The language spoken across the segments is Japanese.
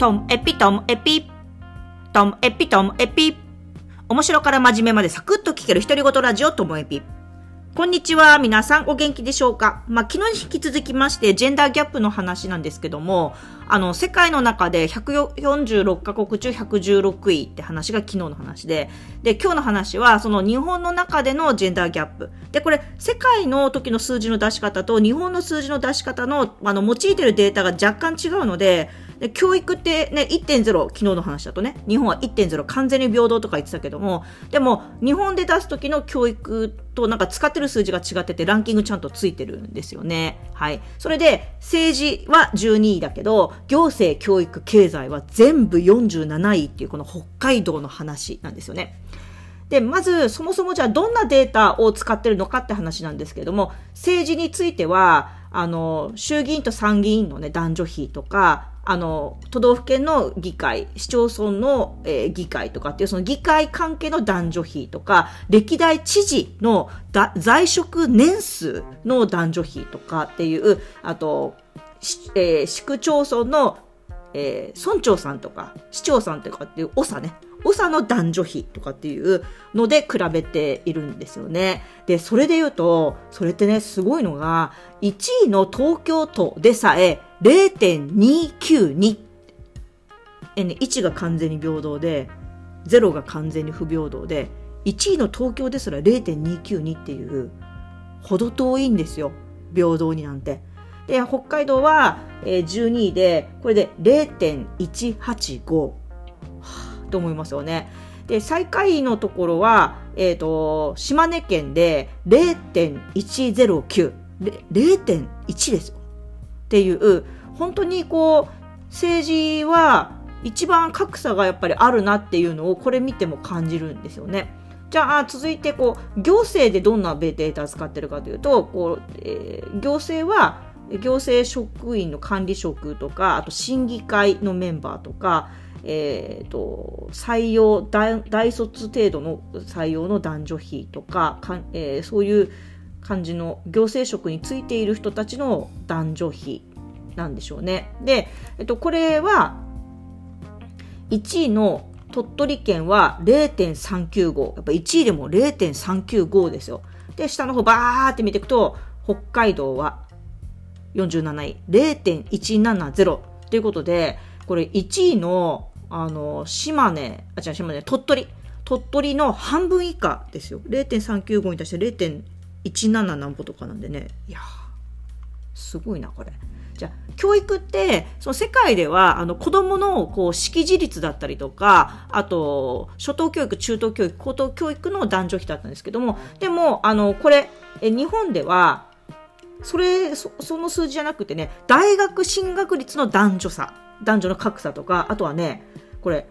トムエピトムエピ。トムエピトムエピ。面白から真面目までサクッと聞ける独り言ラジオトムエピ。こんにちは。皆さんお元気でしょうか？まあ、昨日に引き続きまして、ジェンダーギャップの話なんですけども、あの、世界の中で146カ国中116位って話が昨日の話で、で、今日の話は、その日本の中でのジェンダーギャップ。で、これ、世界の時の数字の出し方と日本の数字の出し方の、あの、用いてるデータが若干違うので、で教育ってね、1.0、昨日の話だとね、日本は1.0完全に平等とか言ってたけども、でも、日本で出す時の教育となんか使ってる数字が違ってて、ランキングちゃんとついてるんですよね。はい。それで、政治は12位だけど、行政、教育、経済は全部47位っていうこの北海道の話なんですよね。で、まず、そもそもじゃあどんなデータを使ってるのかって話なんですけれども、政治については、あの、衆議院と参議院のね、男女比とか、あの、都道府県の議会、市町村の、えー、議会とかっていう、その議会関係の男女比とか、歴代知事の在職年数の男女比とかっていう、あと、えー、市区町村の、えー、村長さんとか、市長さんとかっていう、長ね。長の男女比とかっていうので比べているんですよね。で、それで言うと、それってね、すごいのが、1位の東京都でさえ、0.292え、ね、1が完全に平等で0が完全に不平等で1位の東京ですら0.292っていうほど遠いんですよ平等になんて。で北海道は、えー、12位でこれで0.185、はあ、と思いますよね。で最下位のところは、えーと、島根県で0.109 0.1ですよ。っていう、本当にこう、政治は一番格差がやっぱりあるなっていうのをこれ見ても感じるんですよね。じゃあ続いてこう行政でどんなデータ使ってるかというとこう、えー、行政は行政職員の管理職とかあと審議会のメンバーとか、えーと、採用大卒程度の採用の男女比とかか、えー、そういう感じの行政職についている人たちの男女比なんでしょうね。で、えっと、これは1位の鳥取県は0.395。やっぱ1位でも0.395ですよ。で、下の方バーって見ていくと、北海道は47位、0.170ということで、これ1位の、あの、島根、あ、違う、島根、鳥取。鳥取の半分以下ですよ。0.395に対して0.1 17何歩とかなんでねいやすごいなこれ。じゃあ教育ってその世界ではあの子どものこう識字率だったりとかあと初等教育中等教育高等教育の男女比だったんですけどもでもあのこれえ日本ではそれその数字じゃなくてね大学進学率の男女差男女の格差とかあとはねこれ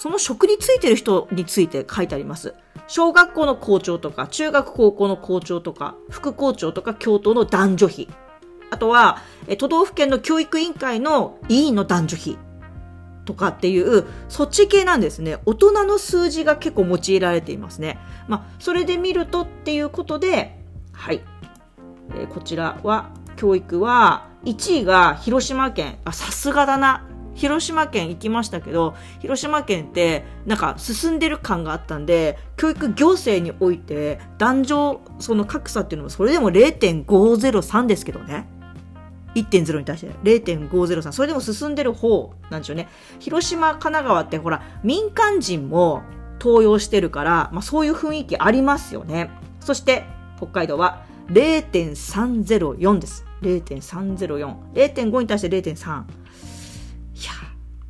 その職についてる人について書いてあります。小学校の校長とか、中学高校の校長とか、副校長とか、教頭の男女比。あとは、都道府県の教育委員会の委員の男女比。とかっていう、そっち系なんですね。大人の数字が結構用いられていますね。まあ、それで見るとっていうことで、はい。えー、こちらは、教育は、1位が広島県。あ、さすがだな。広島県行きましたけど、広島県ってなんか進んでる感があったんで、教育行政において男女その格差っていうのもそれでも0.503ですけどね。1.0に対して0.503。それでも進んでる方なんですよね。広島、神奈川ってほら、民間人も登用してるから、まあそういう雰囲気ありますよね。そして、北海道は0.304です。0.304。0.5に対して0.3。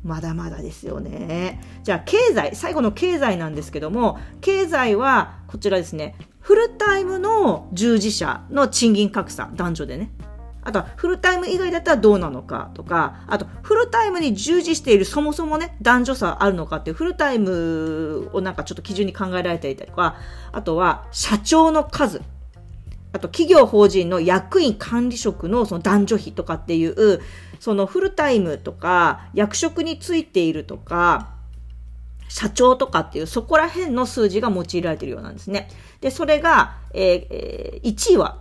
まだまだですよね。じゃあ経済、最後の経済なんですけども、経済はこちらですね、フルタイムの従事者の賃金格差、男女でね。あとはフルタイム以外だったらどうなのかとか、あとフルタイムに従事しているそもそもね、男女差あるのかっていうフルタイムをなんかちょっと基準に考えられていたりとか、あとは社長の数。あと企業法人の役員管理職のその男女比とかっていう、そのフルタイムとか役職についているとか、社長とかっていうそこら辺の数字が用いられているようなんですね。で、それが、えー、1位は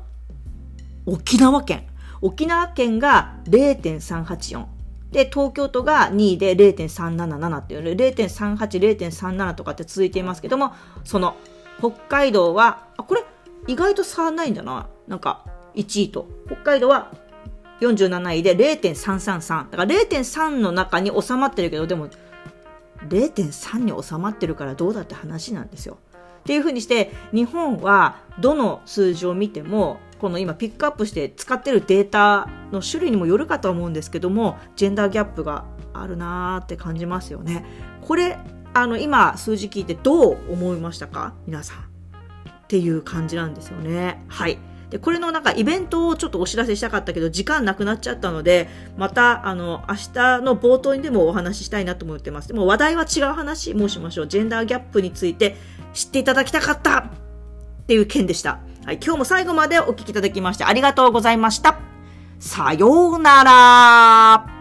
沖縄県。沖縄県が0.384。で、東京都が2位で0.377っていうので、0.38、0.37とかって続いていますけども、その、北海道は、あ、これ、意外と差ないんだな。なんか、1位と。北海道は47位で0.333。だから0.3の中に収まってるけど、でも、0.3に収まってるからどうだって話なんですよ。っていうふうにして、日本はどの数字を見ても、この今ピックアップして使ってるデータの種類にもよるかと思うんですけども、ジェンダーギャップがあるなーって感じますよね。これ、あの、今数字聞いてどう思いましたか？皆さん。っていう感じなんですよね。はい。で、これのなんかイベントをちょっとお知らせしたかったけど、時間なくなっちゃったので、また、あの、明日の冒頭にでもお話ししたいなと思ってます。でも話題は違う話もしましょう。ジェンダーギャップについて知っていただきたかったっていう件でした。はい、今日も最後までお聞きいただきましてありがとうございました。さようなら。